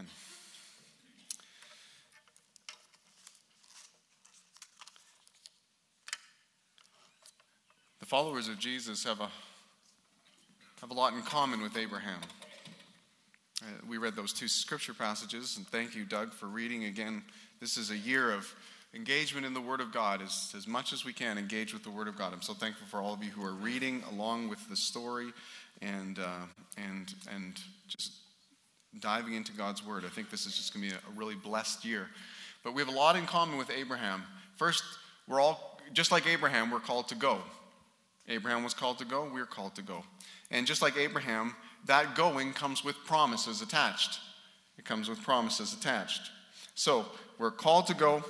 Amen. The followers of Jesus have a, have a lot in common with Abraham. Uh, we read those two scripture passages, and thank you, Doug, for reading again. This is a year of engagement in the Word of God as, as much as we can engage with the Word of God. I'm so thankful for all of you who are reading along with the story and, uh, and, and just diving into God's Word. I think this is just going to be a, really blessed year. But we have a lot in common with Abraham. First, we're all, just like Abraham, we're called to go. Abraham was called to go, we're called to go. And just like Abraham, that going comes with promises attached. It comes with promises attached. So we're called to go,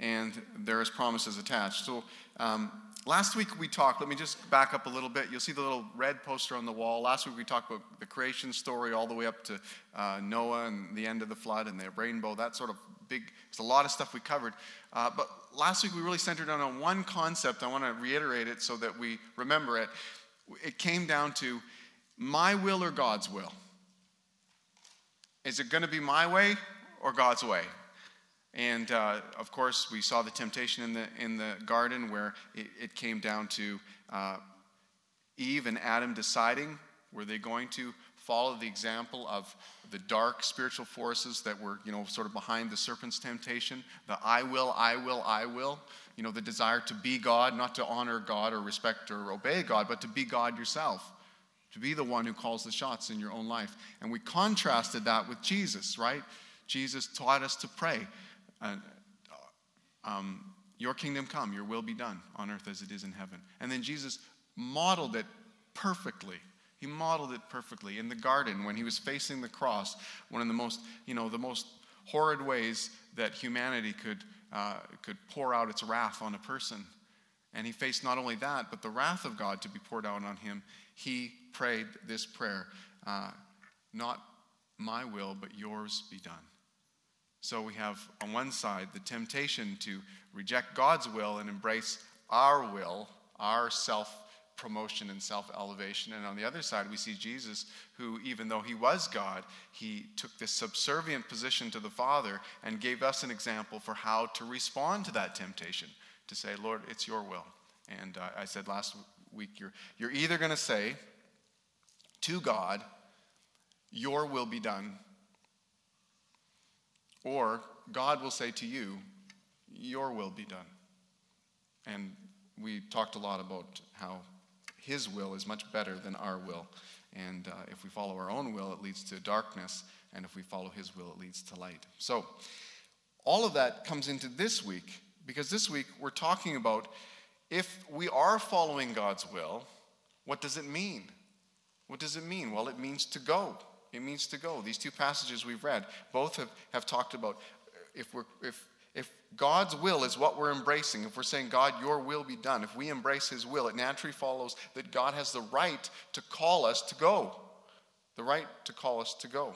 and there is promises attached. So um, last week we talked, let me just back up a little bit. You'll see the little red poster on the wall. Last week we talked about the creation story all the way up to uh, Noah and the end of the flood and the rainbow, that sort of big, it's a lot of stuff we covered. Uh, but last week we really centered on one concept. I want to reiterate it so that we remember it. It came down to my will or God's will? Is it going to be my way or God's way? And uh, of course, we saw the temptation in the, in the garden where it, it came down to uh, Eve and Adam deciding were they going to follow the example of the dark spiritual forces that were, you know, sort of behind the serpent's temptation, the I will, I will, I will, you know, the desire to be God, not to honor God or respect or obey God, but to be God yourself to be the one who calls the shots in your own life. And we contrasted that with Jesus, right? Jesus taught us to pray. Uh, um, your kingdom come, your will be done on earth as it is in heaven. And then Jesus modeled it perfectly. He modeled it perfectly in the garden when he was facing the cross, one of the most, you know, the most horrid ways that humanity could, uh, could pour out its wrath on a person. And he faced not only that, but the wrath of God to be poured out on him. He prayed this prayer uh, Not my will, but yours be done. So we have on one side the temptation to reject God's will and embrace our will, our self promotion and self elevation. And on the other side, we see Jesus, who, even though he was God, he took this subservient position to the Father and gave us an example for how to respond to that temptation to say, Lord, it's your will. And uh, I said last week, you're, you're either going to say, to God, Your will be done. Or God will say to you, Your will be done. And we talked a lot about how His will is much better than our will. And uh, if we follow our own will, it leads to darkness. And if we follow His will, it leads to light. So, all of that comes into this week because this week we're talking about if we are following God's will, what does it mean? What does it mean? Well, it means to go. It means to go. These two passages we've read both have, have talked about if, we're, if, if God's will is what we're embracing, if we're saying, God, your will be done, if we embrace his will, it naturally follows that God has the right to call us to go. The right to call us to go.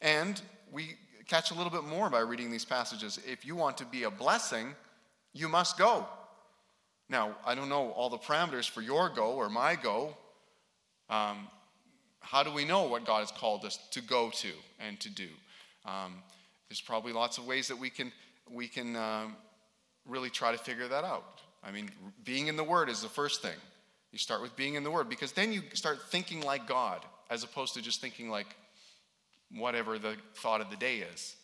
And we catch a little bit more by reading these passages. If you want to be a blessing, you must go. Now, I don't know all the parameters for your go or my go. Um, how do we know what God has called us to go to and to do? Um, there's probably lots of ways that we can, we can um, really try to figure that out. I mean, being in the Word is the first thing. You start with being in the Word because then you start thinking like God as opposed to just thinking like whatever the thought of the day is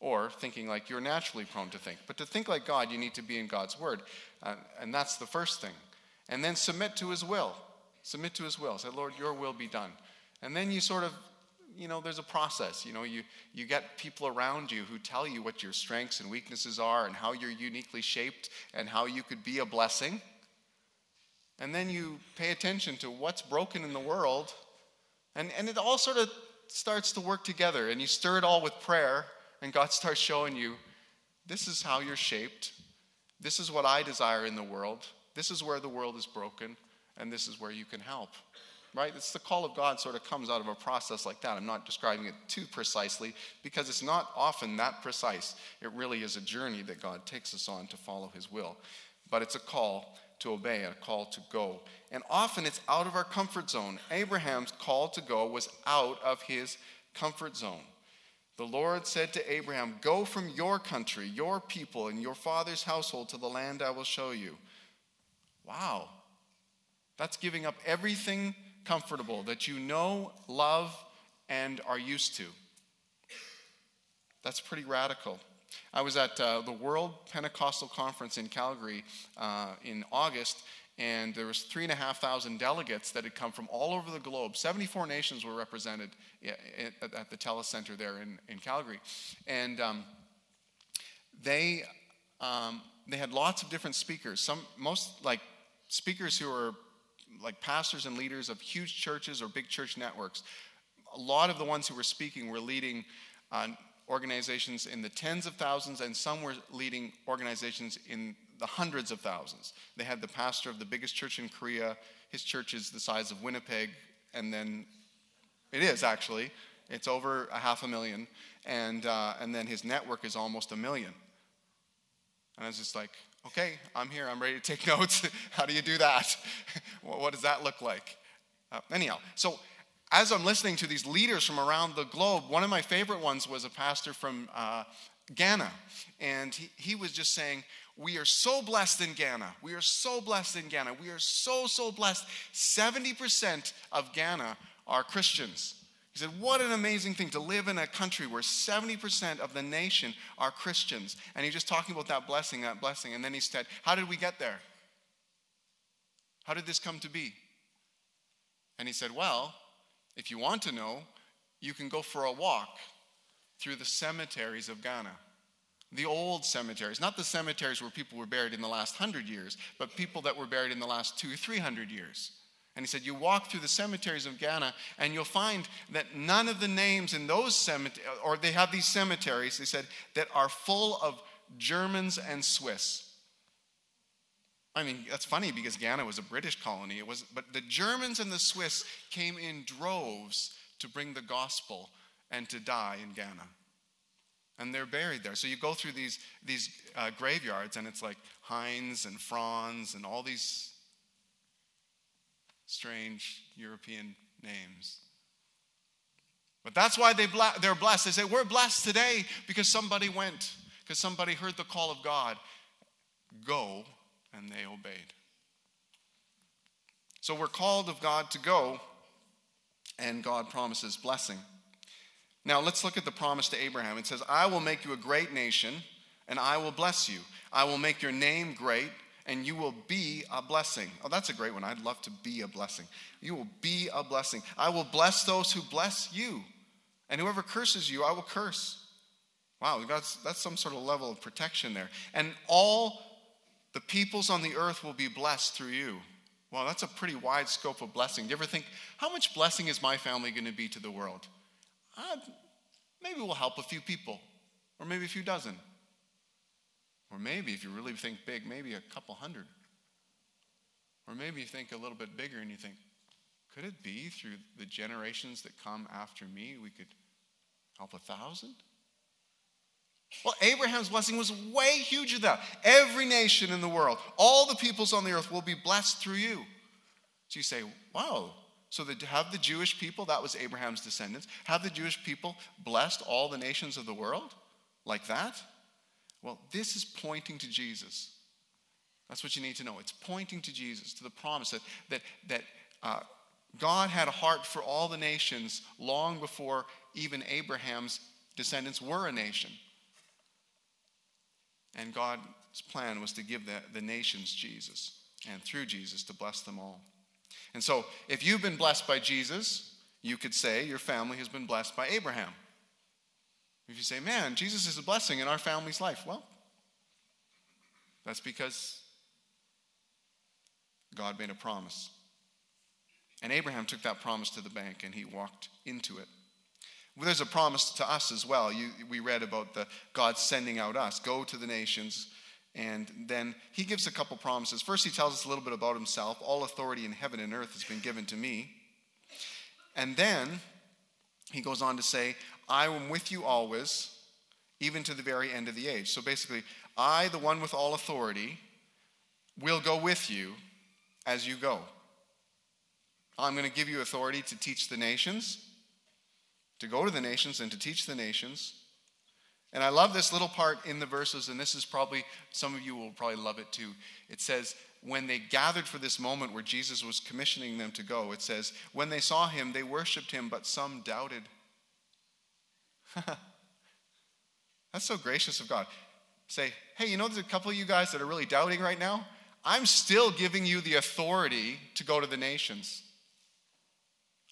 or thinking like you're naturally prone to think. But to think like God, you need to be in God's Word. Uh, and that's the first thing. And then submit to His will. Submit to his will. Say, Lord, your will be done. And then you sort of, you know, there's a process. You know, you, you get people around you who tell you what your strengths and weaknesses are and how you're uniquely shaped and how you could be a blessing. And then you pay attention to what's broken in the world. And, and it all sort of starts to work together. And you stir it all with prayer. And God starts showing you this is how you're shaped. This is what I desire in the world. This is where the world is broken and this is where you can help. Right? It's the call of God sort of comes out of a process like that. I'm not describing it too precisely because it's not often that precise. It really is a journey that God takes us on to follow His will. But it's a call to obey, and a call to go. And often it's out of our comfort zone. Abraham's call to go was out of his comfort zone. The Lord said to Abraham, Go from your country, your people, and your father's household to the land I will show you. Wow. That's giving up everything comfortable that you know, love, and are used to. That's pretty radical. I was at uh, the World Pentecostal Conference in Calgary uh, in August, and there was three and a half thousand delegates that had come from all over the globe. 74 nations were represented at the Telus Center there in, in Calgary. And um, they, um, they had lots of different speakers. Some, most like speakers who are like pastors and leaders of huge churches or big church networks. A lot of the ones who were speaking were leading uh, organizations in the tens of thousands, and some were leading organizations in the hundreds of thousands. They had the pastor of the biggest church in Korea. His church is the size of Winnipeg, and then it is actually. It's over a half a million, and uh, and then his network is almost a million. And I was just like, okay, I'm here. I'm ready to take notes. How do you do that? what does that look like? Uh, anyhow, so as I'm listening to these leaders from around the globe, one of my favorite ones was a pastor from uh, Ghana. And he, he was just saying, We are so blessed in Ghana. We are so blessed in Ghana. We are so, so blessed. 70% of Ghana are Christians. He said, What an amazing thing to live in a country where 70% of the nation are Christians. And he's just talking about that blessing, that blessing. And then he said, How did we get there? How did this come to be? And he said, Well, if you want to know, you can go for a walk through the cemeteries of Ghana. The old cemeteries, not the cemeteries where people were buried in the last hundred years, but people that were buried in the last two three hundred years. And he said, You walk through the cemeteries of Ghana, and you'll find that none of the names in those cemeteries, or they have these cemeteries, they said, that are full of Germans and Swiss. I mean, that's funny because Ghana was a British colony. It was, but the Germans and the Swiss came in droves to bring the gospel and to die in Ghana. And they're buried there. So you go through these, these uh, graveyards, and it's like Heinz and Franz and all these strange European names. But that's why they bla- they're blessed. They say, We're blessed today because somebody went, because somebody heard the call of God. Go and they obeyed. So we're called of God to go, and God promises blessing. Now let's look at the promise to Abraham. It says, I will make you a great nation, and I will bless you. I will make your name great, and you will be a blessing. Oh, that's a great one. I'd love to be a blessing. You will be a blessing. I will bless those who bless you, and whoever curses you, I will curse. Wow, that's, that's some sort of level of protection there. And all the peoples on the earth will be blessed through you. Well, that's a pretty wide scope of blessing. Do you ever think, how much blessing is my family going to be to the world? Uh, maybe we'll help a few people, or maybe a few dozen. Or maybe, if you really think big, maybe a couple hundred. Or maybe you think a little bit bigger and you think, could it be through the generations that come after me we could help a thousand? Well, Abraham's blessing was way huger than that. Every nation in the world, all the peoples on the earth will be blessed through you. So you say, wow. So that have the Jewish people, that was Abraham's descendants, have the Jewish people blessed all the nations of the world like that? Well, this is pointing to Jesus. That's what you need to know. It's pointing to Jesus, to the promise that, that, that uh, God had a heart for all the nations long before even Abraham's descendants were a nation. And God's plan was to give the, the nations Jesus, and through Jesus to bless them all. And so, if you've been blessed by Jesus, you could say your family has been blessed by Abraham. If you say, man, Jesus is a blessing in our family's life, well, that's because God made a promise. And Abraham took that promise to the bank and he walked into it. Well, there's a promise to us as well. You, we read about the God sending out us, go to the nations. And then he gives a couple promises. First, he tells us a little bit about himself. All authority in heaven and earth has been given to me. And then he goes on to say, I am with you always, even to the very end of the age. So basically, I, the one with all authority, will go with you as you go. I'm going to give you authority to teach the nations to go to the nations and to teach the nations. And I love this little part in the verses, and this is probably, some of you will probably love it too. It says, when they gathered for this moment where Jesus was commissioning them to go, it says, when they saw him, they worshiped him, but some doubted. That's so gracious of God. Say, hey, you know, there's a couple of you guys that are really doubting right now. I'm still giving you the authority to go to the nations.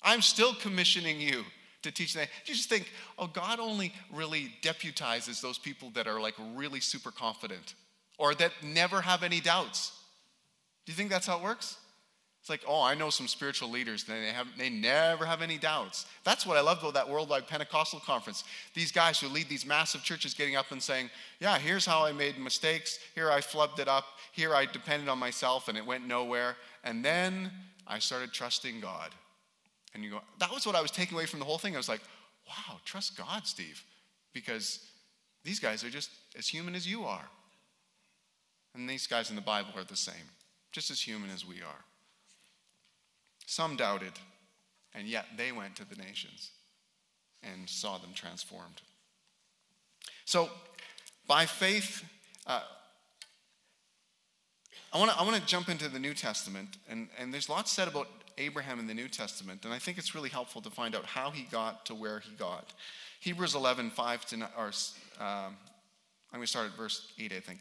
I'm still commissioning you to teach them. You just think, oh, God only really deputizes those people that are like really super confident or that never have any doubts. Do you think that's how it works? It's like, oh, I know some spiritual leaders, they, have, they never have any doubts. That's what I love about that worldwide Pentecostal conference. These guys who lead these massive churches getting up and saying, yeah, here's how I made mistakes. Here I flubbed it up. Here I depended on myself and it went nowhere. And then I started trusting God. And you go, that was what I was taking away from the whole thing. I was like, wow, trust God, Steve, because these guys are just as human as you are. And these guys in the Bible are the same, just as human as we are. Some doubted, and yet they went to the nations and saw them transformed. So, by faith, uh, I want to I wanna jump into the New Testament, and, and there's lots said about Abraham in the New Testament, and I think it's really helpful to find out how he got to where he got. Hebrews 11, 5 to, or um, I'm going to start at verse 8, I think.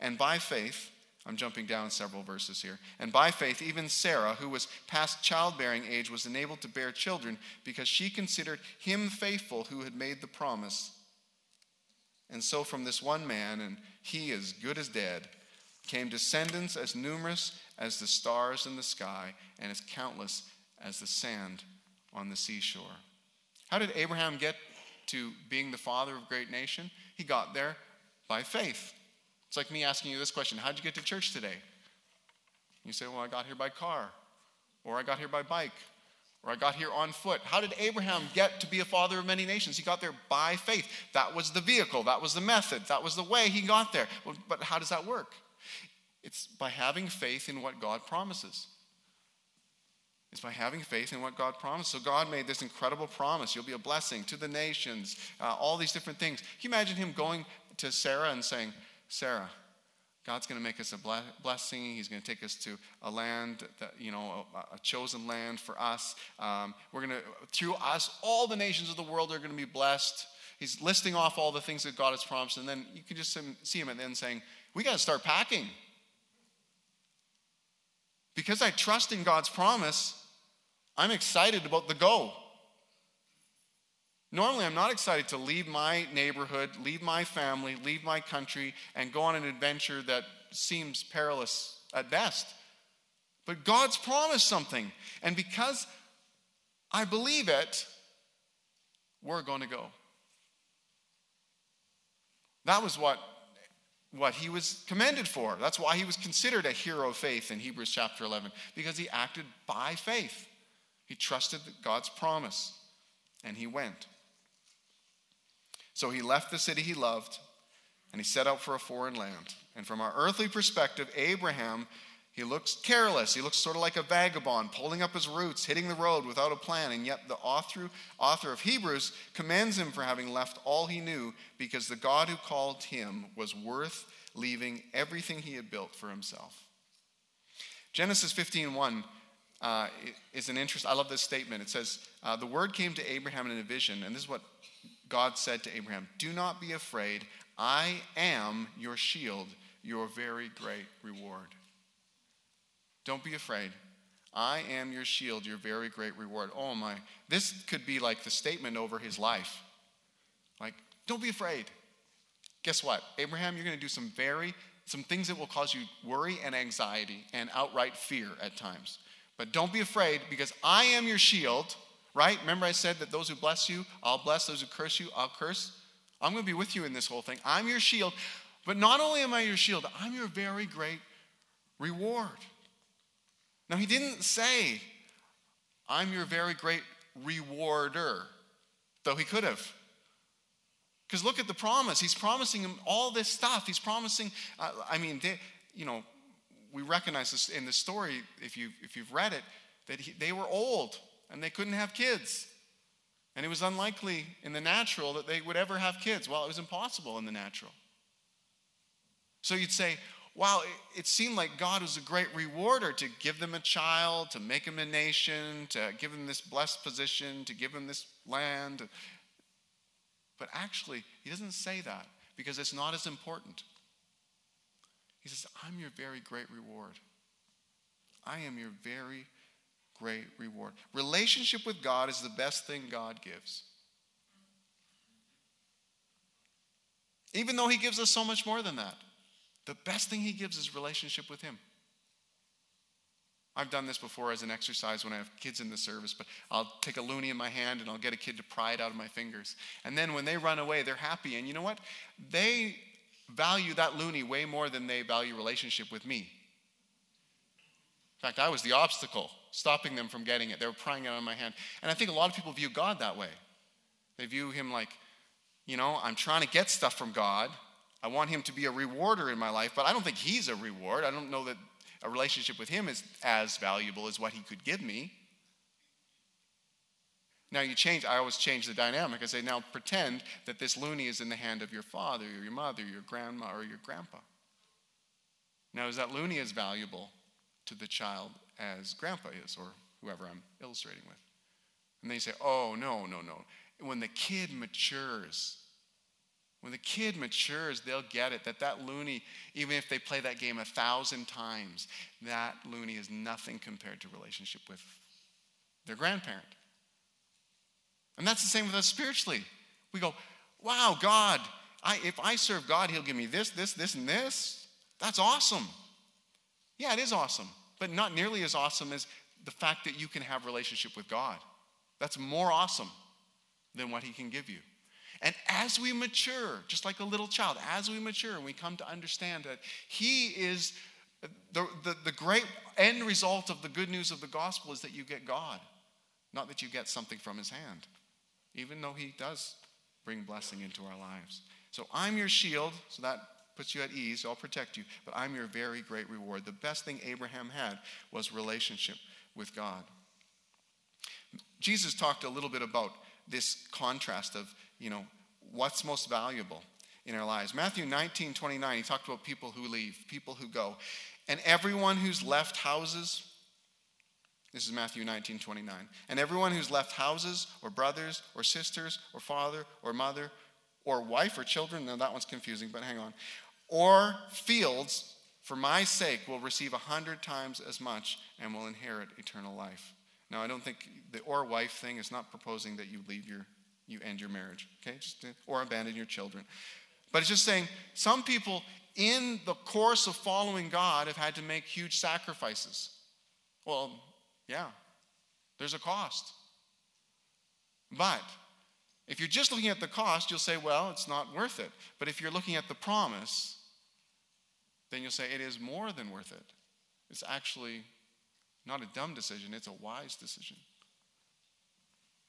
And by faith, I'm jumping down several verses here. And by faith, even Sarah, who was past childbearing age, was enabled to bear children because she considered him faithful who had made the promise. And so, from this one man, and he as good as dead, came descendants as numerous as the stars in the sky and as countless as the sand on the seashore. How did Abraham get to being the father of a great nation? He got there by faith. It's like me asking you this question How'd you get to church today? You say, Well, I got here by car, or I got here by bike, or I got here on foot. How did Abraham get to be a father of many nations? He got there by faith. That was the vehicle, that was the method, that was the way he got there. But how does that work? It's by having faith in what God promises. It's by having faith in what God promised. So God made this incredible promise. You'll be a blessing to the nations, uh, all these different things. Can you imagine him going to Sarah and saying, Sarah, God's going to make us a blessing. He's going to take us to a land that, you know, a, chosen land for us. Um, we're going to, through us, all the nations of the world are going to be blessed. He's listing off all the things that God has promised. And then you can just see him at the end saying, We got to start packing. Because I trust in God's promise, I'm excited about the go. Normally, I'm not excited to leave my neighborhood, leave my family, leave my country, and go on an adventure that seems perilous at best. But God's promised something. And because I believe it, we're going to go. That was what what he was commended for. That's why he was considered a hero of faith in Hebrews chapter 11, because he acted by faith. He trusted God's promise, and he went. So he left the city he loved, and he set out for a foreign land. And from our earthly perspective, Abraham he looks careless. He looks sort of like a vagabond, pulling up his roots, hitting the road without a plan. And yet, the author, author of Hebrews commends him for having left all he knew because the God who called him was worth leaving everything he had built for himself. Genesis 15:1 uh, is an interest. I love this statement. It says, uh, "The word came to Abraham in a vision, and this is what God said to Abraham: Do not be afraid. I am your shield, your very great reward." Don't be afraid. I am your shield, your very great reward. Oh my. This could be like the statement over his life. Like, don't be afraid. Guess what? Abraham, you're going to do some very some things that will cause you worry and anxiety and outright fear at times. But don't be afraid because I am your shield right? Remember, I said that those who bless you, I'll bless. Those who curse you, I'll curse. I'm going to be with you in this whole thing. I'm your shield. But not only am I your shield, I'm your very great reward. Now, he didn't say, I'm your very great rewarder, though he could have. Because look at the promise. He's promising him all this stuff. He's promising, uh, I mean, they, you know, we recognize this in the story, if, you, if you've read it, that he, they were old and they couldn't have kids. And it was unlikely in the natural that they would ever have kids. Well, it was impossible in the natural. So you'd say, wow, it, seemed like God was a great rewarder to give them a child, to make them a nation, to give them this blessed position, to give them this land. But actually, he doesn't say that because it's not as important. He says, I'm your very great reward. I am your very great reward. Relationship with God is the best thing God gives. Even though He gives us so much more than that, the best thing He gives is relationship with Him. I've done this before as an exercise when I have kids in the service, but I'll take a loonie in my hand and I'll get a kid to pry it out of my fingers. And then when they run away, they're happy. And you know what? They value that loonie way more than they value relationship with me. In fact, I was the obstacle stopping them from getting it. They were prying it out of my hand. And I think a lot of people view God that way. They view him like, you know, I'm trying to get stuff from God. I want him to be a rewarder in my life, but I don't think he's a reward. I don't know that a relationship with Him is as valuable as what He could give me. Now you change, I always change the dynamic. I say, now pretend that this loonie is in the hand of your father, or your mother, your grandma, or your grandpa. Now, is that loonie as valuable to the child as grandpa is, or whoever I'm illustrating with? And they say, oh, no, no, no. When the kid matures, when the kid matures, they'll get it that that loonie, even if they play that game a thousand times, that loonie is nothing compared to relationship with their grandparent. And that's the same with us spiritually. We go, wow, God, I, if I serve God, He'll give me this, this, this, and this. That's awesome. Yeah, it is awesome, but not nearly as awesome as the fact that you can have relationship with God. That's more awesome than what He can give you. And as we mature, just like a little child, as we mature and we come to understand that He is the, the, the, great end result of the good news of the gospel is that you get God, not that you get something from His hand, even though He does bring blessing into our lives. So I'm your shield, so that puts you at ease, I'll protect you, but I'm your very great reward. The best thing Abraham had was relationship with God. Jesus talked a little bit about this contrast of you know, what's most valuable in our lives. Matthew 19, 29, he talked about people who leave, people who go. And everyone who's left houses, this is Matthew 19, 29. And everyone who's left houses, or brothers, or sisters, or father, or mother, or wife, or children, now that one's confusing, but hang on, or fields, for my sake, will receive a hundred times as much and will inherit eternal life. Now, I don't think the or wife thing is not proposing that you leave your you end your marriage, okay? Just uh, or abandon your children. But it's just saying some people in the course of following God have had to make huge sacrifices. Well, yeah, there's a cost. But if you're just looking at the cost, you'll say, well, it's not worth it. But if you're looking at the promise, then you'll say it is more than worth it. It's actually not a dumb decision, it's a wise decision.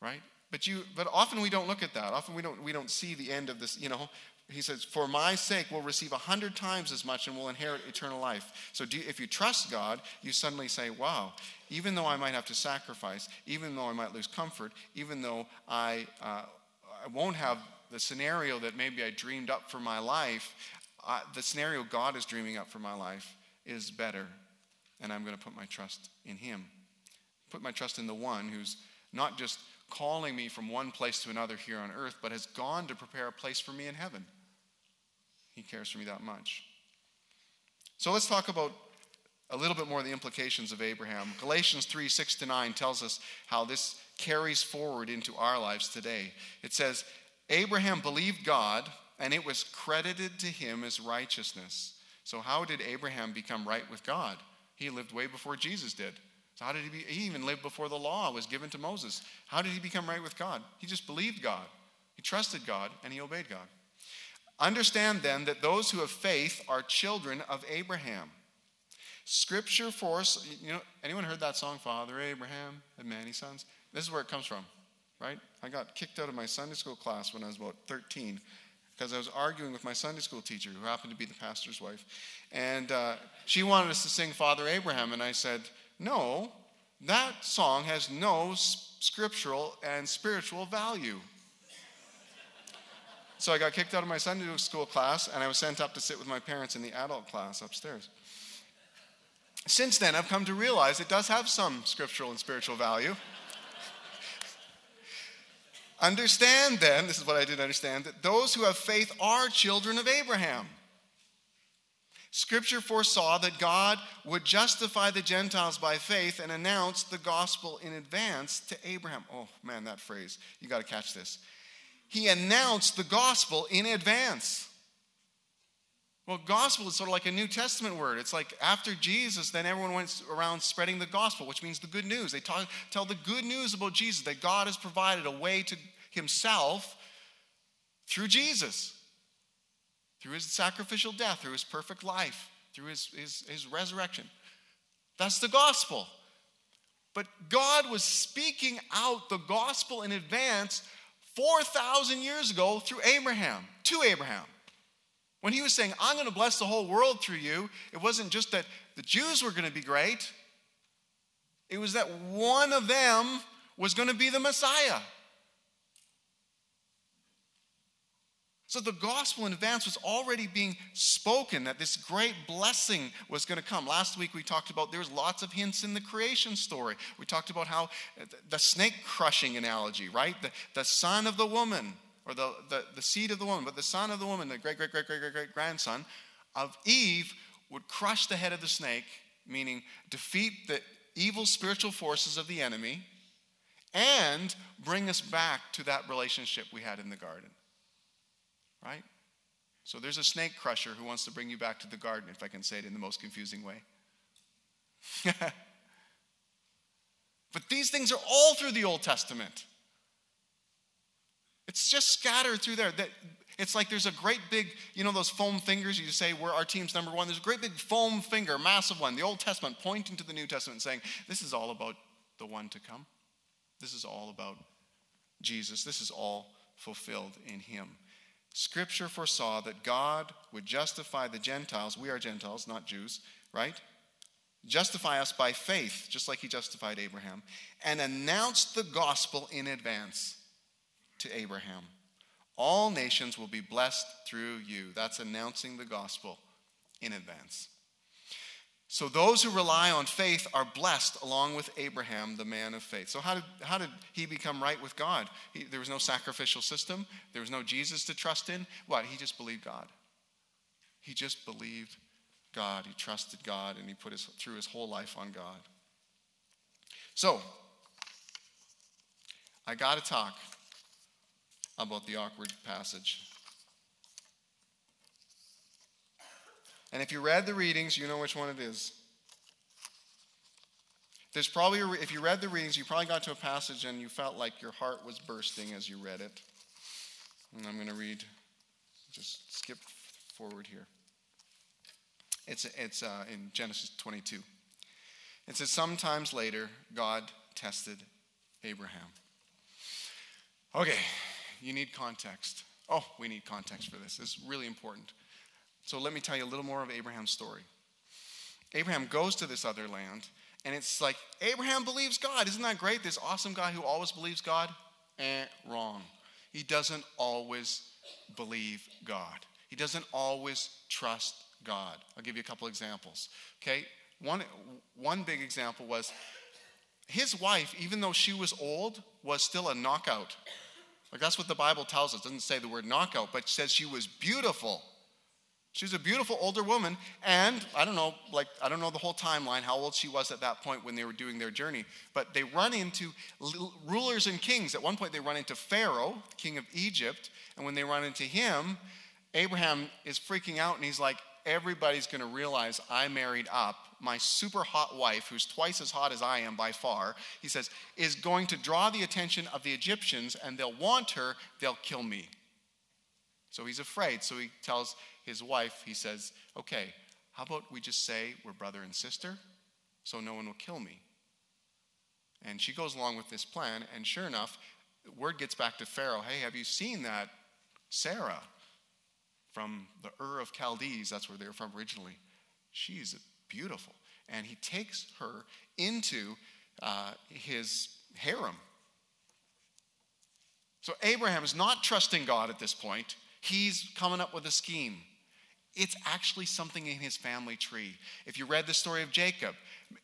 Right? But you but often we don't look at that. Often we don't we don't see the end of this, you know. He says, For my sake, we'll receive a hundred times as much and we'll inherit eternal life. So you, if you trust God, you suddenly say, Wow, even though I might have to sacrifice, even though I might lose comfort, even though I, uh, I won't have the scenario that maybe I dreamed up for my life, uh, the scenario God is dreaming up for my life is better. And I'm going to put my trust in Him. Put my trust in the one who's not just calling me from one place to another here on earth, but has gone to prepare a place for me in heaven. He cares for me that much. So let's talk about a little bit more of the implications of Abraham. Galatians 3 6 to 9 tells us how this carries forward into our lives today. It says, Abraham believed God, and it was credited to him as righteousness. So, how did Abraham become right with God? He lived way before Jesus did. So how did he be? He even lived before the law was given to Moses. How did he become right with God? He just believed God. He trusted God and he obeyed God. Understand then that those who have faith are children of Abraham. Scripture for us, you know, anyone heard that song, Father Abraham had many sons? This is where it comes from, right? I got kicked out of my Sunday school class when I was about 13 because I was arguing with my Sunday school teacher, who happened to be the pastor's wife. And uh, she wanted us to sing Father Abraham. And I said, No, that song has no scriptural and spiritual value. So I got kicked out of my Sunday school class and I was sent up to sit with my parents in the adult class upstairs. Since then, I've come to realize it does have some scriptural and spiritual value. Understand then, this is what I didn't understand, that those who have faith are children of Abraham. Scripture foresaw that God would justify the Gentiles by faith and announce the gospel in advance to Abraham. Oh man, that phrase, you got to catch this he announced the gospel in advance. Well, gospel is sort of like a New Testament word. It's like after Jesus, then everyone went around spreading the gospel, which means the good news. They talk, tell the good news about Jesus, that God has provided a way to himself through Jesus, through his sacrificial death, through his perfect life, through his, his, his resurrection. That's the gospel. But God was speaking out the gospel in advance 4,000 years ago through Abraham, to Abraham. When he was saying, I'm going to bless the whole world through you, it wasn't just that the Jews were going to be great, it was that one of them was going to be the Messiah. So the gospel in advance was already being spoken that this great blessing was going to come. Last week we talked about there's lots of hints in the creation story. We talked about how uh, the snake crushing analogy, right? The, the son of the woman, or the, the, the seed of the woman, but the son of the woman, the great, great, great, great, great, great grandson of Eve, would crush the head of the snake, meaning defeat the evil spiritual forces of the enemy and bring us back to that relationship we had in the garden right? So there's a snake crusher who wants to bring you back to the garden, if I can say it in the most confusing way. but these things are all through the Old Testament. It's just scattered through there. That it's like there's a great big, you know, those foam fingers. You say we're our team's number one. There's a great big foam finger, massive one, the Old Testament pointing to the New Testament, saying this is all about the one to come. This is all about Jesus. This is all fulfilled in Him. Scripture foresaw that God would justify the Gentiles, we are Gentiles, not Jews, right? Justify us by faith, just like he justified Abraham, and announced the gospel in advance to Abraham. All nations will be blessed through you. That's announcing the gospel in advance. So those who rely on faith are blessed along with Abraham, the man of faith. So how did, how did he become right with God? He, there was no sacrificial system. There was no Jesus to trust in. What? He just believed God. He just believed God. He trusted God and he put his, threw his whole life on God. So, I got to talk about the awkward passage. And if you read the readings, you know which one it is. There's probably, a, if you read the readings, you probably got to a passage and you felt like your heart was bursting as you read it. And I'm going to read, just skip forward here. It's, it's uh, in Genesis 22. It says, Sometimes later, God tested Abraham. Okay, you need context. Oh, we need context for this. It's really important. So let me tell you a little more of Abraham's story. Abraham goes to this other land, and it's like, Abraham believes God. Isn't that great? This awesome guy who always believes God? Eh, wrong. He doesn't always believe God. He doesn't always trust God. I'll give you a couple examples. Okay? One, one big example was his wife, even though she was old, was still a knockout. Like that's what the Bible tells us. It doesn't say the word knockout, but says she was beautiful. She's a beautiful older woman, and I don't know, like, I don't know the whole timeline, how old she was at that point when they were doing their journey, but they run into rulers and kings. At one point, they run into Pharaoh, king of Egypt, and when they run into him, Abraham is freaking out and he's like, everybody's going to realize I married up. My super hot wife, who's twice as hot as I am by far, he says, is going to draw the attention of the Egyptians and they'll want her, they'll kill me. So he's afraid. So he tells his wife, he says, okay, how about we just say we're brother and sister so no one will kill me? And she goes along with this plan, and sure enough, word gets back to Pharaoh hey, have you seen that Sarah from the Ur of Chaldees? That's where they were from originally. She's beautiful. And he takes her into uh, his harem. So Abraham is not trusting God at this point. He's coming up with a scheme. It's actually something in his family tree. If you read the story of Jacob,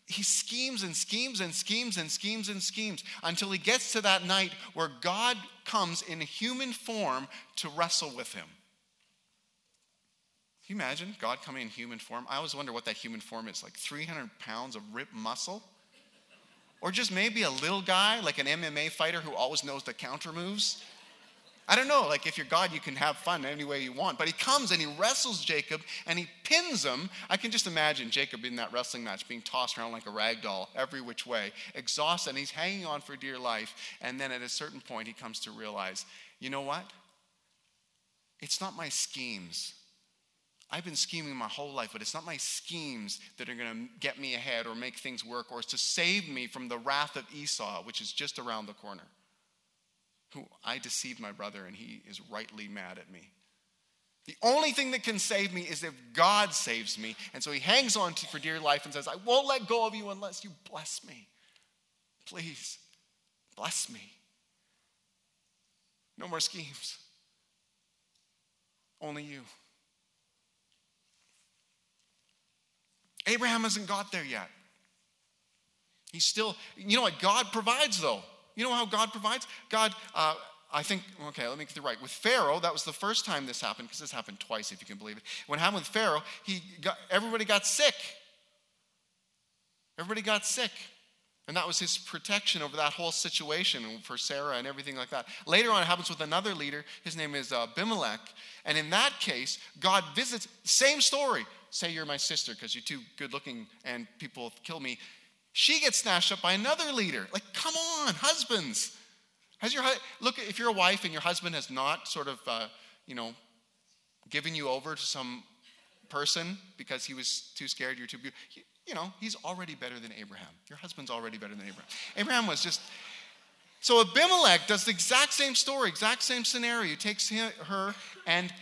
he schemes and schemes and schemes and schemes and schemes until he gets to that night where God comes in human form to wrestle with him. Can you imagine God coming in human form? I always wonder what that human form is like 300 pounds of ripped muscle? Or just maybe a little guy, like an MMA fighter who always knows the counter moves? I don't know, like if you're God, you can have fun any way you want. But he comes and he wrestles Jacob and he pins him. I can just imagine Jacob in that wrestling match being tossed around like a rag doll every which way, exhausted, and he's hanging on for dear life. And then at a certain point, he comes to realize, you know what? It's not my schemes. I've been scheming my whole life, but it's not my schemes that are going to get me ahead or make things work or to save me from the wrath of Esau, which is just around the corner who I deceived my brother and he is rightly mad at me. The only thing that can save me is if God saves me. And so he hangs on to for dear life and says, I won't let go of you unless you bless me. Please, bless me. No more schemes. Only you. Abraham hasn't got there yet. He's still, you know what? God provides though. You know how God provides? God, uh, I think, okay, let me get it right. With Pharaoh, that was the first time this happened, because this happened twice, if you can believe it. When it happened with Pharaoh, he got, everybody got sick. Everybody got sick. And that was his protection over that whole situation for Sarah and everything like that. Later on, it happens with another leader. His name is uh, Abimelech. And in that case, God visits, same story. Say you're my sister because you're too good looking and people kill me. She gets snatched up by another leader. Like, come on, husbands. Has your look if you're a wife and your husband has not sort of uh, you know given you over to some person because he was too scared you're too beautiful. You know, he's already better than Abraham. Your husband's already better than Abraham. Abraham was just so Abimelech does the exact same story, exact same scenario. He takes him, her and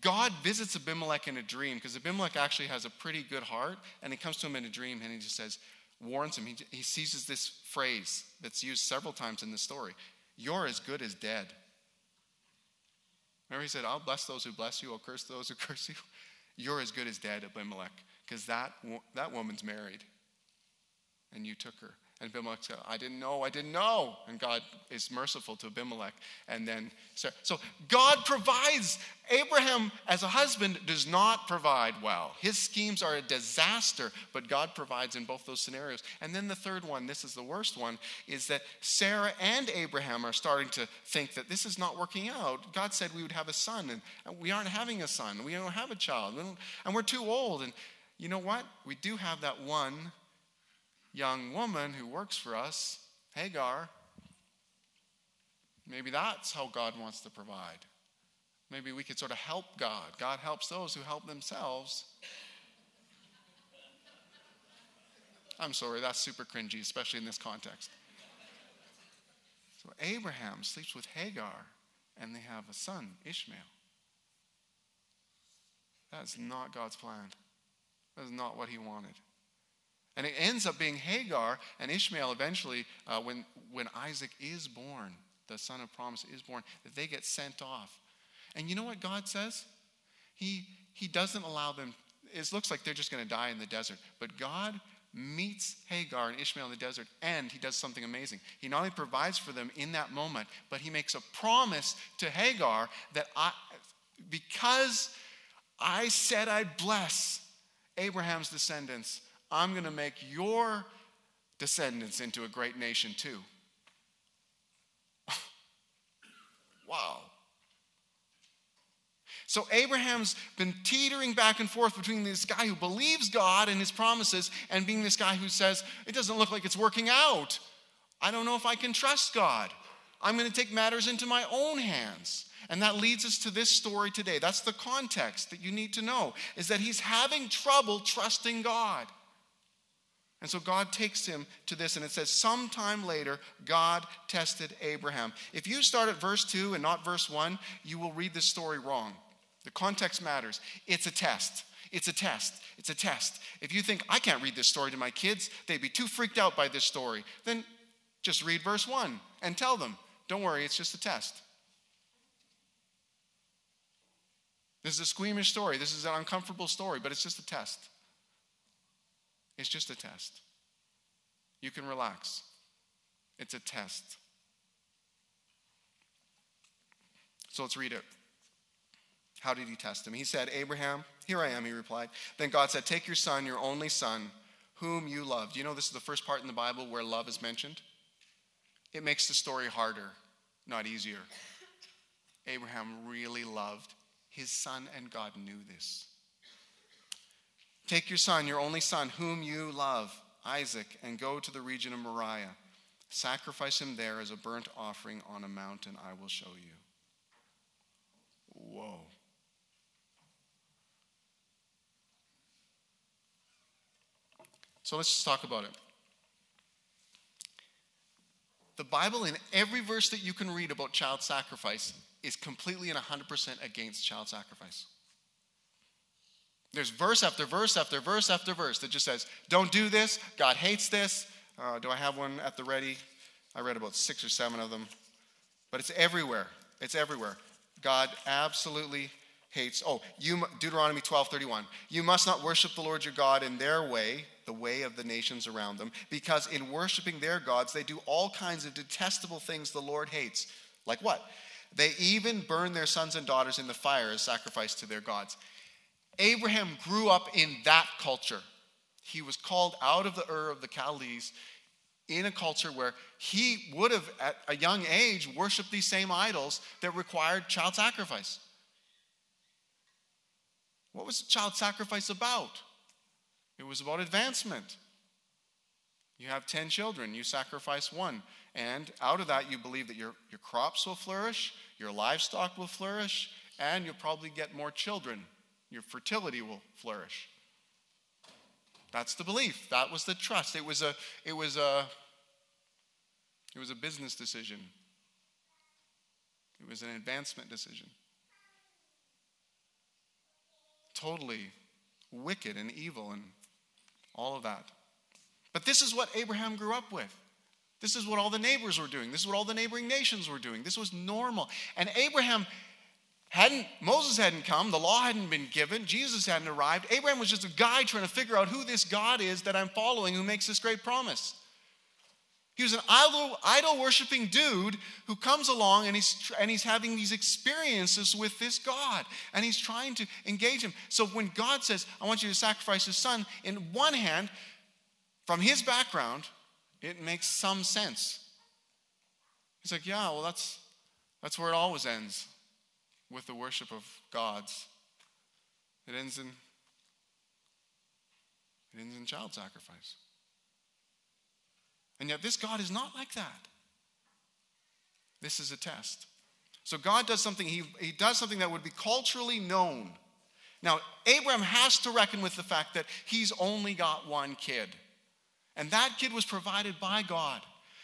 God visits Abimelech in a dream because Abimelech actually has a pretty good heart, and he comes to him in a dream and he just says, warns him. He, he seizes this phrase that's used several times in the story You're as good as dead. Remember, he said, I'll bless those who bless you, I'll curse those who curse you. You're as good as dead, Abimelech, because that, that woman's married, and you took her. And Abimelech said, I didn't know, I didn't know. And God is merciful to Abimelech. And then, so, so God provides. Abraham, as a husband, does not provide well. His schemes are a disaster, but God provides in both those scenarios. And then the third one, this is the worst one, is that Sarah and Abraham are starting to think that this is not working out. God said we would have a son, and we aren't having a son. We don't have a child, and we're too old. And you know what? We do have that one young woman who works for us, Hagar. Maybe that's how God wants to provide. Maybe we could sort of help God. God helps those who help themselves. I'm sorry, that's super cringy, especially in this context. So Abraham sleeps with Hagar, and they have a son, Ishmael. That is not God's plan. That is not what he wanted. And it ends up being Hagar and Ishmael eventually, uh, when, when Isaac is born, the son of promise is born, that they get sent off. And you know what God says? He, he doesn't allow them, it looks like they're just going to die in the desert. But God meets Hagar and Ishmael in the desert, and he does something amazing. He not only provides for them in that moment, but he makes a promise to Hagar that I, because I said I'd bless Abraham's descendants, I'm going to make your descendants into a great nation too. wow. So Abraham's been teetering back and forth between this guy who believes God and his promises and being this guy who says, It doesn't look like it's working out. I don't know if I can trust God. I'm going to take matters into my own hands. And that leads us to this story today. That's the context that you need to know is that he's having trouble trusting God. And so God takes him to this, and it says, Sometime later, God tested Abraham. If you start at verse 2 and not verse 1, you will read this story wrong. The context matters. It's a test. It's a test. It's a test. If you think, I can't read this story to my kids, they'd be too freaked out by this story, then just read verse 1 and tell them, don't worry, it's just a test. This is a squeamish story. This is an uncomfortable story, but it's just a test. It's just a test. You can relax. It's a test. So let's read it. How did he test him? He said, Abraham, here I am, he replied. Then God said, Take your son, your only son, whom you loved. You know this is the first part in the Bible where love is mentioned? It makes the story harder, not easier. Abraham really loved his son, and God knew this. Take your son, your only son, whom you love, Isaac, and go to the region of Moriah. Sacrifice him there as a burnt offering on a mountain I will show you. Whoa. So let's just talk about it. The Bible, in every verse that you can read about child sacrifice, is completely and 100% against child sacrifice. There's verse after verse after verse after verse that just says, don't do this, God hates this. Uh, do I have one at the ready? I read about six or seven of them. But it's everywhere. It's everywhere. God absolutely hates. Oh, you, Deuteronomy 12 31. You must not worship the Lord your God in their way, the way of the nations around them, because in worshiping their gods, they do all kinds of detestable things the Lord hates. Like what? They even burn their sons and daughters in the fire as sacrifice to their gods. Abraham grew up in that culture. He was called out of the Ur of the Chaldees in a culture where he would have, at a young age, worshiped these same idols that required child sacrifice. What was child sacrifice about? It was about advancement. You have 10 children, you sacrifice one. And out of that, you believe that your, your crops will flourish, your livestock will flourish, and you'll probably get more children. Your fertility will flourish. That's the belief. That was the trust. It was a, it was a, it was a business decision. It was an advancement decision. Totally wicked and evil and all of that. But this is what Abraham grew up with. This is what all the neighbors were doing. This is what all the neighboring nations were doing. This was normal. And Abraham hadn't, Moses hadn't come, the law hadn't been given, Jesus hadn't arrived. Abraham was just a guy trying to figure out who this God is that I'm following who makes this great promise. He was an idol, idol worshiping dude who comes along and he's, and he's having these experiences with this God and he's trying to engage him. So when God says, I want you to sacrifice his son, in one hand, from his background, it makes some sense. He's like, yeah, well, that's, that's where it always ends with the worship of gods. It ends in it ends in child sacrifice. And yet this God is not like that. This is a test. So God does something, he, he does something that would be culturally known. Now, Abraham has to reckon with the fact that he's only got one kid. And that kid was provided by God.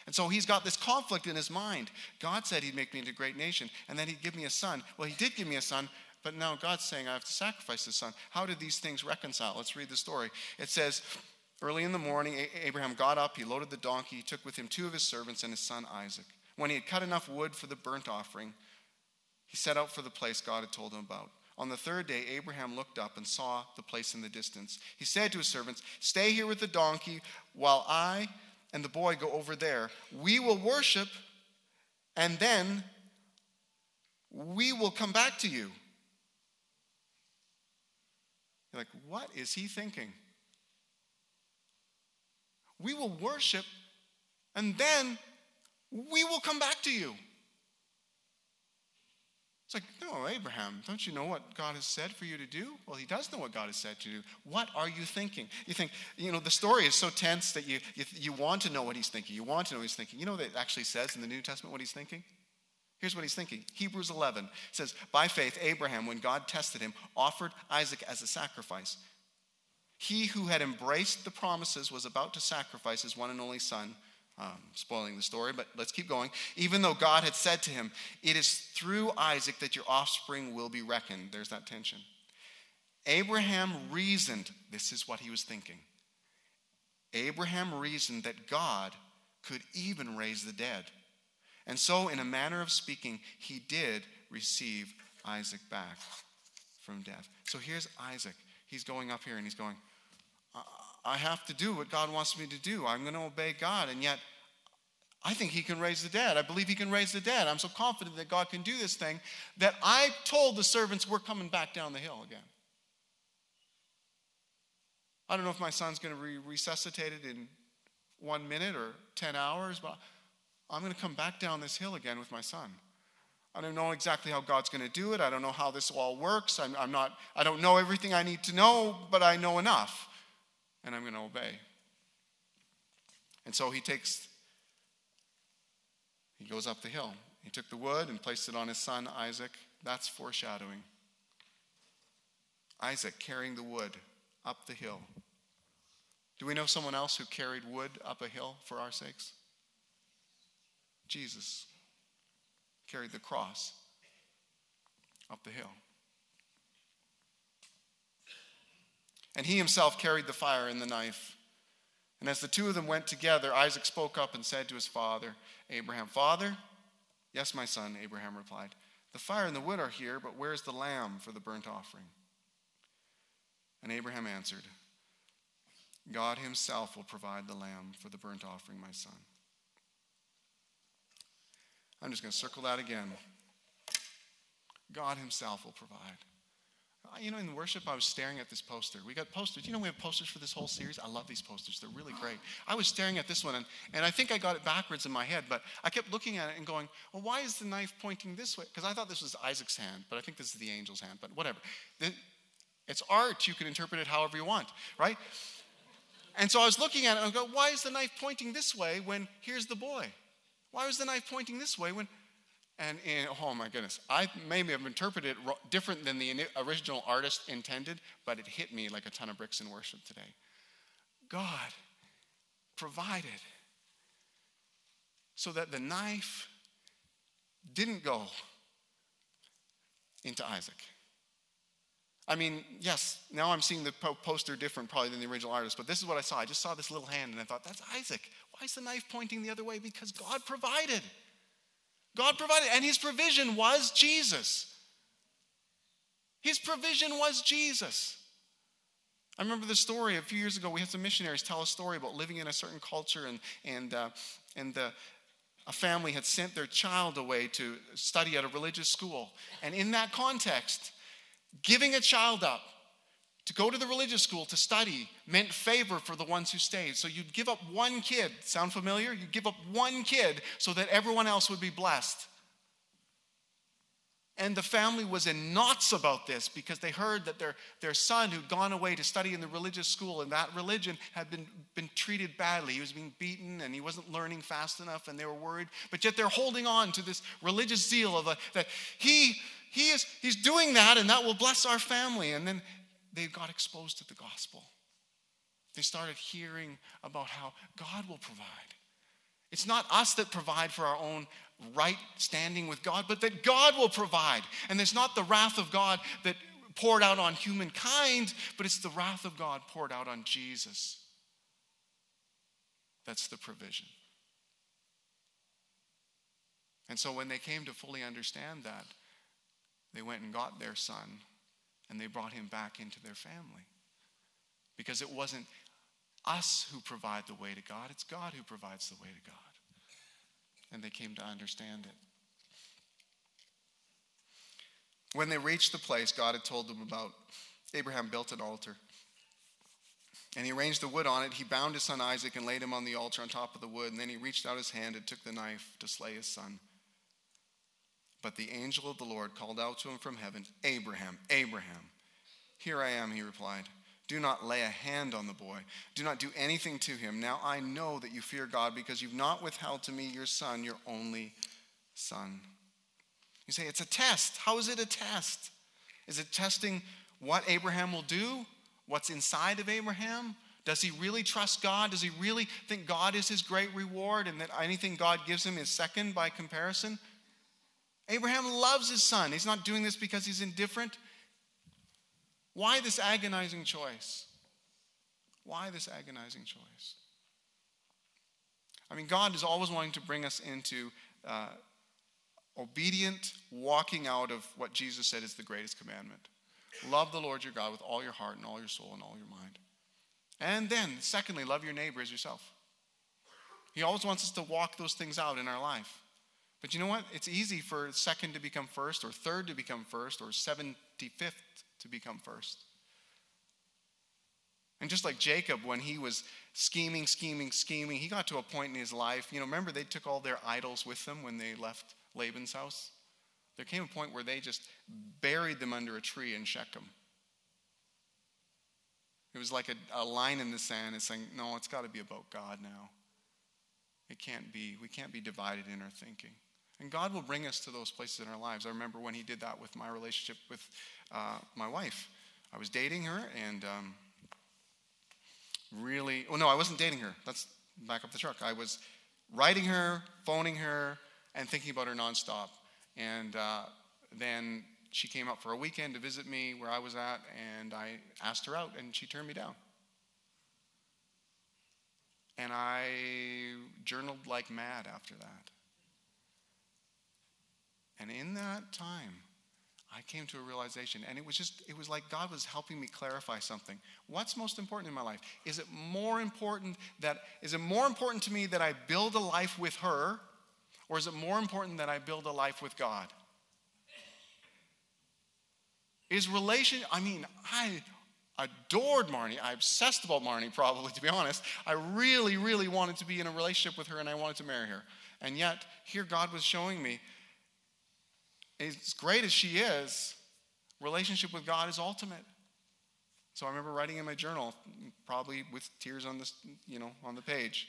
And so he's got this conflict in his mind. God said he'd make me into a great nation, and then he'd give me a son. Well, he did give me a son, but now God's saying I have to sacrifice his son. How did these things reconcile? Let's read the story. It says, Early in the morning, Abraham got up, he loaded the donkey, he took with him two of his servants and his son Isaac. When he had cut enough wood for the burnt offering, he set out for the place God had told him about. On the third day, Abraham looked up and saw the place in the distance. He said to his servants, Stay here with the donkey while I and the boy go over there. We will worship, and then we will come back to you. You're like, what is he thinking? We will worship, and then we will come back to you. It's like, no, Abraham, don't you know what God has said for you to do? Well, he does know what God has said to do. What are you thinking? You think, you know, the story is so tense that you, you, you want to know what he's thinking. You want to know what he's thinking. You know that it actually says in the New Testament what he's thinking? Here's what he's thinking Hebrews 11 says, By faith, Abraham, when God tested him, offered Isaac as a sacrifice. He who had embraced the promises was about to sacrifice his one and only son um, spoiling the story, but let's keep going. Even though God had said to him, It is through Isaac that your offspring will be reckoned. There's that tension. Abraham reasoned, this is what he was thinking. Abraham reasoned that God could even raise the dead. And so, in a manner of speaking, he did receive Isaac back from death. So here's Isaac. He's going up here and he's going, I have to do what God wants me to do. I'm going to obey God. And yet, I think He can raise the dead. I believe He can raise the dead. I'm so confident that God can do this thing that I told the servants we're coming back down the hill again. I don't know if my son's going to be resuscitated in one minute or 10 hours, but I'm going to come back down this hill again with my son. I don't know exactly how God's going to do it. I don't know how this all works. I'm, I'm not, I don't know everything I need to know, but I know enough and I'm going to obey. And so he takes, he goes up the hill. He took the wood and placed it on his son Isaac. That's foreshadowing. Isaac carrying the wood up the hill. Do we know someone else who carried wood up a hill for our sakes? Jesus carried the cross up the hill. And he himself carried the fire and the knife. And as the two of them went together, Isaac spoke up and said to his father, Abraham, Father? Yes, my son, Abraham replied. The fire and the wood are here, but where's the lamb for the burnt offering? And Abraham answered, God himself will provide the lamb for the burnt offering, my son. I'm just going to circle that again. God himself will provide you know, in worship, I was staring at this poster. We got posters. You know, we have posters for this whole series. I love these posters, they're really great. I was staring at this one, and, and I think I got it backwards in my head, but I kept looking at it and going, well, why is the knife pointing this way? Because I thought this was Isaac's hand, but I think this is the angel's hand, but whatever. It's art. You can interpret it however you want, right? And so I was looking at it and I go, why is the knife pointing this way when here's the boy? Why was the knife pointing this way when and in, oh my goodness, I maybe have interpreted it different than the original artist intended, but it hit me like a ton of bricks in worship today. God provided so that the knife didn't go into Isaac. I mean, yes, now I'm seeing the poster different probably than the original artist, but this is what I saw. I just saw this little hand and I thought, that's Isaac. Why is the knife pointing the other way? Because God provided. God provided, and his provision was Jesus. His provision was Jesus. I remember the story a few years ago. We had some missionaries tell a story about living in a certain culture, and, and, uh, and the, a family had sent their child away to study at a religious school. And in that context, giving a child up to go to the religious school to study meant favor for the ones who stayed. So you'd give up one kid. Sound familiar? You'd give up one kid so that everyone else would be blessed. And the family was in knots about this because they heard that their, their son who'd gone away to study in the religious school and that religion had been, been treated badly. He was being beaten and he wasn't learning fast enough and they were worried. But yet they're holding on to this religious zeal of a, that he, he is, he's doing that and that will bless our family. And then they got exposed to the gospel. They started hearing about how God will provide. It's not us that provide for our own right standing with God, but that God will provide. And it's not the wrath of God that poured out on humankind, but it's the wrath of God poured out on Jesus. That's the provision. And so when they came to fully understand that, they went and got their son and they brought him back into their family. Because it wasn't us who provide the way to God, it's God who provides the way to God. And they came to understand it. When they reached the place God had told them about, Abraham built an altar. And he arranged the wood on it. He bound his son Isaac and laid him on the altar on top of the wood. And then he reached out his hand and took the knife to slay his son. But the angel of the Lord called out to him from heaven, Abraham, Abraham. Here I am, he replied. Do not lay a hand on the boy. Do not do anything to him. Now I know that you fear God because you've not withheld to me your son, your only son. You say, it's a test. How is it a test? Is it testing what Abraham will do? What's inside of Abraham? Does he really trust God? Does he really think God is his great reward and that anything God gives him is second by comparison? Abraham loves his son. He's not doing this because he's indifferent. Why this agonizing choice? Why this agonizing choice? I mean, God is always wanting to bring us into uh, obedient walking out of what Jesus said is the greatest commandment. Love the Lord your God with all your heart and all your soul and all your mind. And then, secondly, love your neighbor as yourself. He always wants us to walk those things out in our life. But you know what? It's easy for second to become first, or third to become first, or 75th to become first. And just like Jacob, when he was scheming, scheming, scheming, he got to a point in his life. You know, remember they took all their idols with them when they left Laban's house? There came a point where they just buried them under a tree in Shechem. It was like a, a line in the sand. It's saying, no, it's got to be about God now. It can't be. We can't be divided in our thinking. And God will bring us to those places in our lives. I remember when He did that with my relationship with uh, my wife. I was dating her and um, really, oh no, I wasn't dating her. Let's back up the truck. I was writing her, phoning her, and thinking about her nonstop. And uh, then she came up for a weekend to visit me where I was at, and I asked her out, and she turned me down. And I journaled like mad after that. And in that time, I came to a realization, and it was just, it was like God was helping me clarify something. What's most important in my life? Is it more important that, is it more important to me that I build a life with her, or is it more important that I build a life with God? Is relation, I mean, I adored Marnie. I obsessed about Marnie, probably, to be honest. I really, really wanted to be in a relationship with her and I wanted to marry her. And yet, here God was showing me as great as she is, relationship with God is ultimate. So I remember writing in my journal, probably with tears on this, you know, on the page,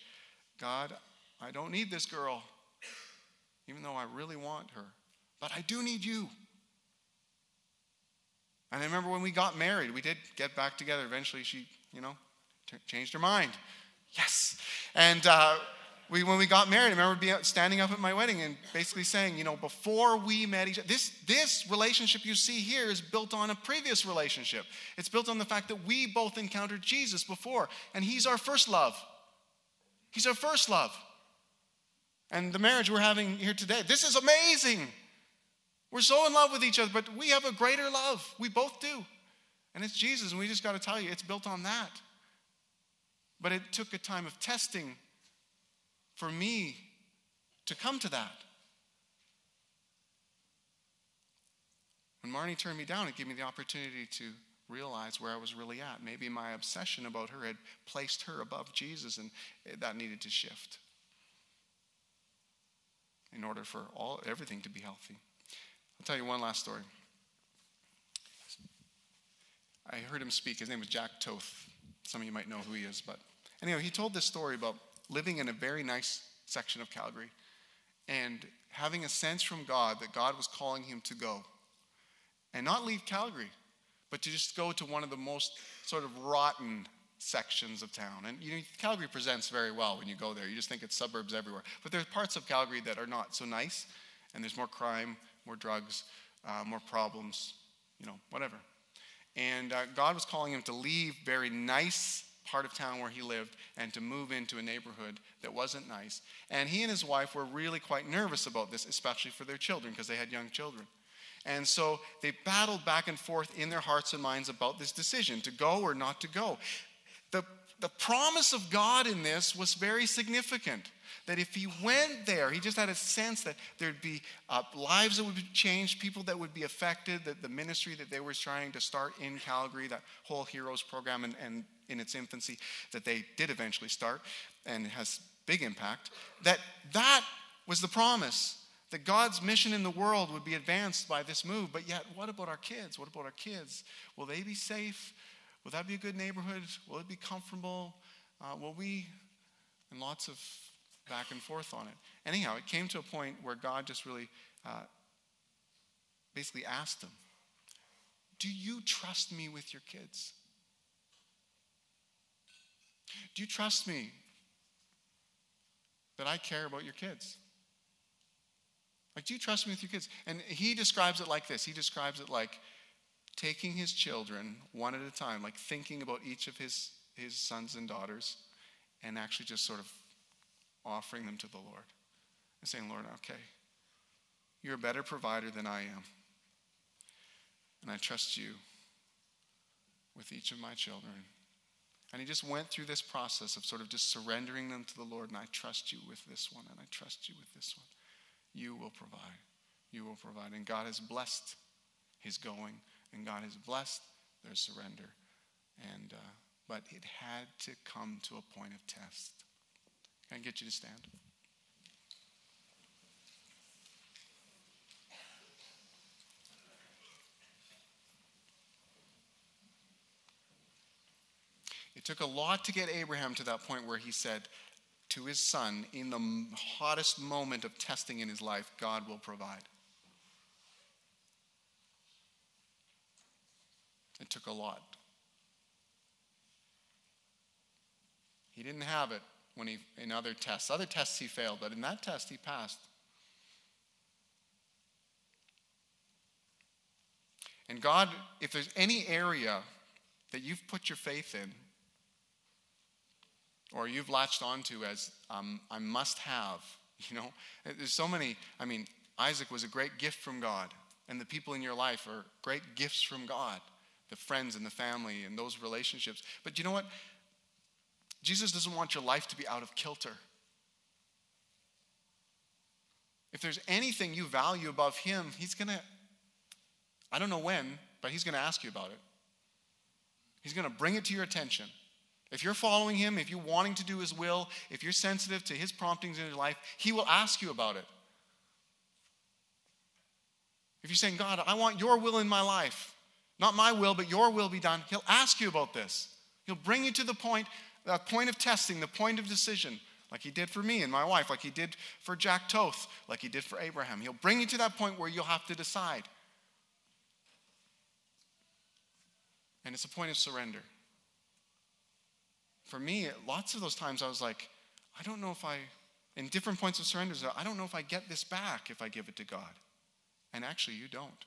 God, I don't need this girl, even though I really want her, but I do need you. And I remember when we got married, we did get back together. Eventually, she, you know, t- changed her mind. Yes. And uh, we, when we got married, I remember being, standing up at my wedding and basically saying, you know, before we met each other, this, this relationship you see here is built on a previous relationship. It's built on the fact that we both encountered Jesus before, and He's our first love. He's our first love. And the marriage we're having here today, this is amazing. We're so in love with each other, but we have a greater love. We both do. And it's Jesus, and we just got to tell you, it's built on that. But it took a time of testing for me to come to that. When Marnie turned me down, it gave me the opportunity to realize where I was really at. Maybe my obsession about her had placed her above Jesus, and that needed to shift in order for all everything to be healthy. I'll tell you one last story. I heard him speak. His name was Jack Toth. Some of you might know who he is, but anyway, he told this story about living in a very nice section of Calgary and having a sense from God that God was calling him to go and not leave Calgary, but to just go to one of the most sort of rotten sections of town. And you know, Calgary presents very well when you go there. You just think it's suburbs everywhere. But there's parts of Calgary that are not so nice, and there's more crime, more drugs, uh, more problems, you know, whatever. And uh, God was calling him to leave very nice part of town where he lived and to move into a neighborhood that wasn't nice. And he and his wife were really quite nervous about this, especially for their children, because they had young children. And so they battled back and forth in their hearts and minds about this decision to go or not to go. The, the promise of God in this was very significant. That if he went there, he just had a sense that there'd be uh, lives that would be changed, people that would be affected, that the ministry that they were trying to start in Calgary, that whole Heroes program and, and in its infancy, that they did eventually start and has big impact, that that was the promise That God's mission in the world would be advanced by this move. But yet, what about our kids? What about our kids? Will they be safe? Will that be a good neighborhood? Will it be comfortable? Uh, will we? And lots of back and forth on it. Anyhow, it came to a point where God just really uh, basically asked them, Do you trust me with your kids? Do you trust me that I care about your kids? Like, do you trust me with your kids? And he describes it like this he describes it like taking his children one at a time, like thinking about each of his, his sons and daughters, and actually just sort of offering them to the Lord and saying, Lord, okay, you're a better provider than I am. And I trust you with each of my children. And he just went through this process of sort of just surrendering them to the Lord. And I trust you with this one, and I trust you with this one. You will provide. You will provide. And God has blessed his going, and God has blessed their surrender. And, uh, but it had to come to a point of test. Can I get you to stand? It took a lot to get Abraham to that point where he said to his son, in the hottest moment of testing in his life, God will provide. It took a lot. He didn't have it when he in other tests. Other tests he failed, but in that test he passed. And God, if there's any area that you've put your faith in, or you've latched onto as um, I must have, you know, there's so many. I mean, Isaac was a great gift from God, and the people in your life are great gifts from God the friends and the family and those relationships. But you know what? Jesus doesn't want your life to be out of kilter. If there's anything you value above Him, He's going to, I don't know when, but He's going to ask you about it. He's going to bring it to your attention. If you're following Him, if you're wanting to do His will, if you're sensitive to His promptings in your life, He will ask you about it. If you're saying, God, I want your will in my life, not my will, but your will be done, He'll ask you about this. He'll bring you to the point the point of testing, the point of decision, like he did for me and my wife, like he did for Jack Toth, like he did for Abraham. He'll bring you to that point where you'll have to decide. And it's a point of surrender. For me, lots of those times I was like, I don't know if I, in different points of surrender, I don't know if I get this back if I give it to God. And actually, you don't.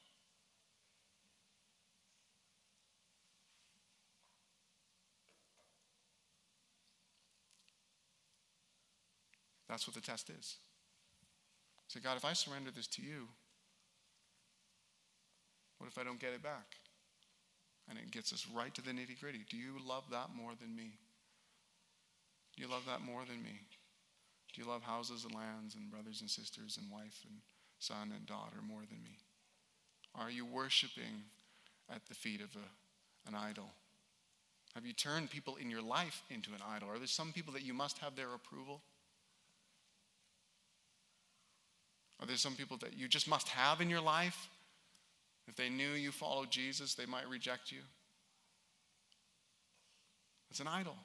That's what the test is. Say, God, if I surrender this to you, what if I don't get it back? And it gets us right to the nitty gritty. Do you love that more than me? Do you love that more than me? Do you love houses and lands and brothers and sisters and wife and son and daughter more than me? Are you worshiping at the feet of a, an idol? Have you turned people in your life into an idol? Are there some people that you must have their approval? Are there some people that you just must have in your life? If they knew you followed Jesus, they might reject you. It's an idol.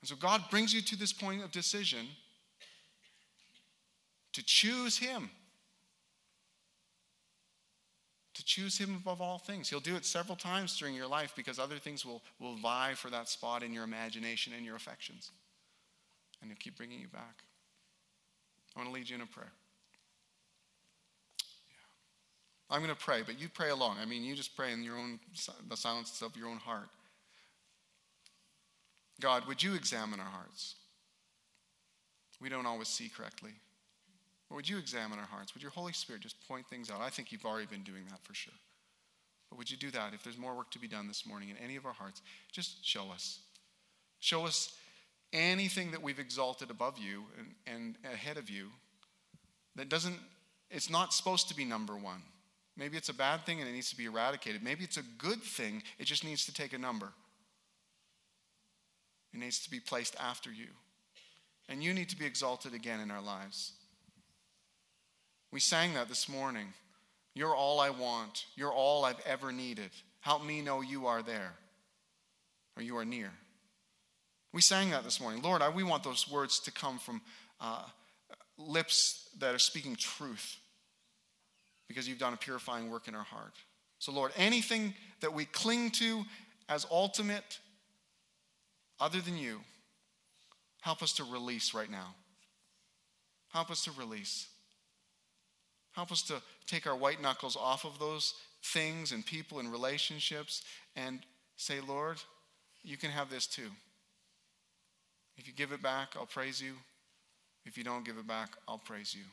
And so God brings you to this point of decision to choose Him. To choose Him above all things. He'll do it several times during your life because other things will, will vie for that spot in your imagination and your affections. And He'll keep bringing you back. I want to lead you in a prayer. Yeah. I'm going to pray, but you pray along. I mean, you just pray in your own, the silence of your own heart. God, would you examine our hearts? We don't always see correctly. But would you examine our hearts? Would your Holy Spirit just point things out? I think you've already been doing that for sure. But would you do that if there's more work to be done this morning in any of our hearts? Just show us. Show us anything that we've exalted above you and, and ahead of you that doesn't, it's not supposed to be number one. Maybe it's a bad thing and it needs to be eradicated. Maybe it's a good thing, it just needs to take a number. It needs to be placed after you. And you need to be exalted again in our lives. We sang that this morning. You're all I want. You're all I've ever needed. Help me know you are there or you are near. We sang that this morning. Lord, we want those words to come from uh, lips that are speaking truth because you've done a purifying work in our heart. So, Lord, anything that we cling to as ultimate other than you, help us to release right now. Help us to release. Help us to take our white knuckles off of those things and people and relationships and say, Lord, you can have this too. If you give it back, I'll praise you. If you don't give it back, I'll praise you.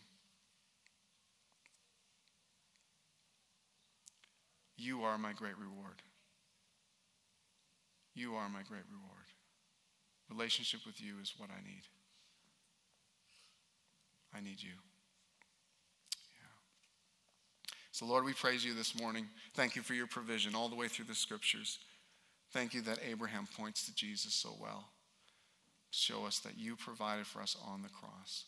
You are my great reward. You are my great reward. Relationship with you is what I need. I need you. So, Lord, we praise you this morning. Thank you for your provision all the way through the scriptures. Thank you that Abraham points to Jesus so well. Show us that you provided for us on the cross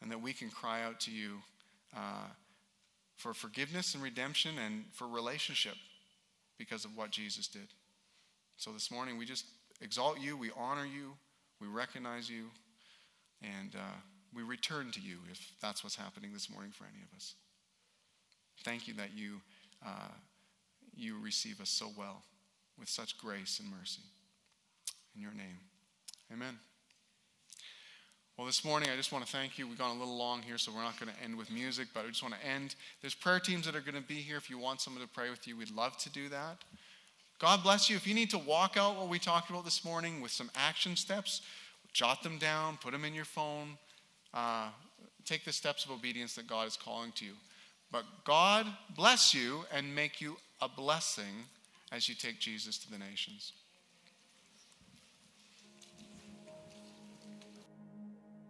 and that we can cry out to you uh, for forgiveness and redemption and for relationship because of what Jesus did. So this morning, we just exalt you, we honor you, we recognize you, and uh, we return to you if that's what's happening this morning for any of us. Thank you that you, uh, you receive us so well with such grace and mercy. In your name, amen. Well, this morning, I just want to thank you. We've gone a little long here, so we're not going to end with music, but I just want to end. There's prayer teams that are going to be here. If you want someone to pray with you, we'd love to do that. God bless you. If you need to walk out what we talked about this morning with some action steps, jot them down, put them in your phone. Uh, take the steps of obedience that God is calling to you. But God bless you and make you a blessing as you take Jesus to the nations.